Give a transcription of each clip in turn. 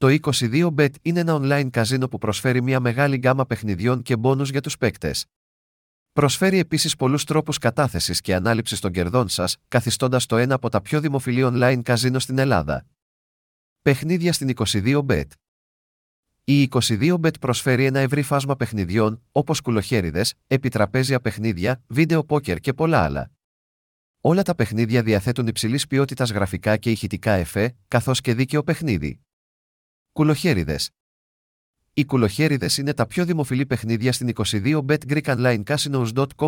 Το 22bet είναι ένα online καζίνο που προσφέρει μια μεγάλη γκάμα παιχνιδιών και μπόνους για τους παίκτες. Προσφέρει επίσης πολλούς τρόπους κατάθεσης και ανάληψης των κερδών σας, καθιστώντας το ένα από τα πιο δημοφιλή online καζίνο στην Ελλάδα. Παιχνίδια στην 22bet. Η 22bet προσφέρει ένα ευρύ φάσμα παιχνιδιών, όπως κουλοχέριδες, επιτραπέζια παιχνίδια, βίντεο πόκερ και πολλά άλλα. Όλα τα παιχνίδια διαθέτουν υψηλής ποιότητας γραφικά και ηχητικά εφέ, καθώς και δίκαιο παιχνίδι. Κουλοχέριδες. Οι κουλοχέριδες είναι τα πιο δημοφιλή παιχνίδια στην 22bet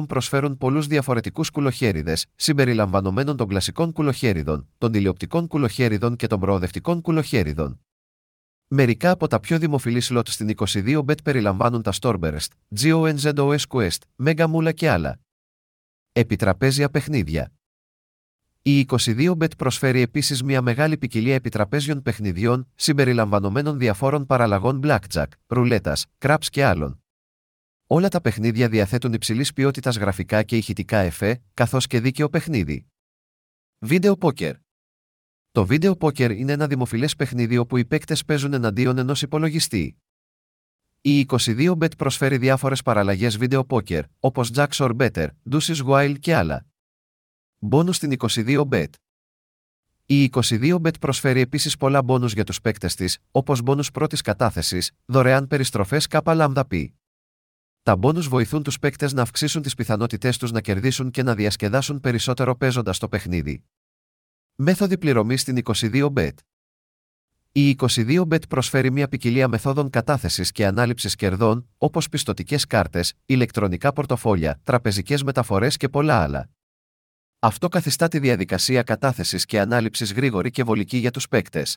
προσφέρουν πολλούς διαφορετικούς κουλοχέριδες, συμπεριλαμβανομένων των κλασικών κουλοχέριδων, των τηλεοπτικών κουλοχέριδων και των προοδευτικών κουλοχέριδων. Μερικά από τα πιο δημοφιλή σλότ στην 22bet περιλαμβάνουν τα Storburst, GONZOS Quest, Mega Mula και άλλα. Επιτραπέζια παιχνίδια. Η 22bet προσφέρει επίσης μια μεγάλη ποικιλία επιτραπέζιων παιχνιδιών, συμπεριλαμβανομένων διαφόρων παραλλαγών blackjack, ρουλέτας, craps και άλλων. Όλα τα παιχνίδια διαθέτουν υψηλής ποιότητας γραφικά και ηχητικά εφέ, καθώς και δίκαιο παιχνίδι. Βίντεο πόκερ. Το βίντεο πόκερ είναι ένα δημοφιλές παιχνίδι όπου οι παίκτες παίζουν εναντίον ενός υπολογιστή. Η 22bet προσφέρει διάφορες παραλλαγές βίντεο πόκερ, όπως Jacks or Better, Deuces Wild και άλλα. Μπόνους στην 22bet. Η 22bet προσφέρει επίσης πολλά μπόνου για τους παίκτες της, όπως μπόνου πρώτης κατάθεσης, δωρεάν περιστροφές π. Τα μπόνου βοηθούν τους παίκτες να αυξήσουν τις πιθανότητές τους να κερδίσουν και να διασκεδάσουν περισσότερο παίζοντας το παιχνίδι. Μέθοδοι πληρωμής στην 22bet. Η 22bet προσφέρει μια ποικιλία μεθόδων κατάθεσης και ανάληψης κερδών, όπως πιστοτικές κάρτες, ηλεκτρονικά πορτοφόλια, τραπεζικές μεταφορές και πολλά άλλα. Αυτό καθιστά τη διαδικασία κατάθεσης και ανάληψης γρήγορη και βολική για τους παίκτες.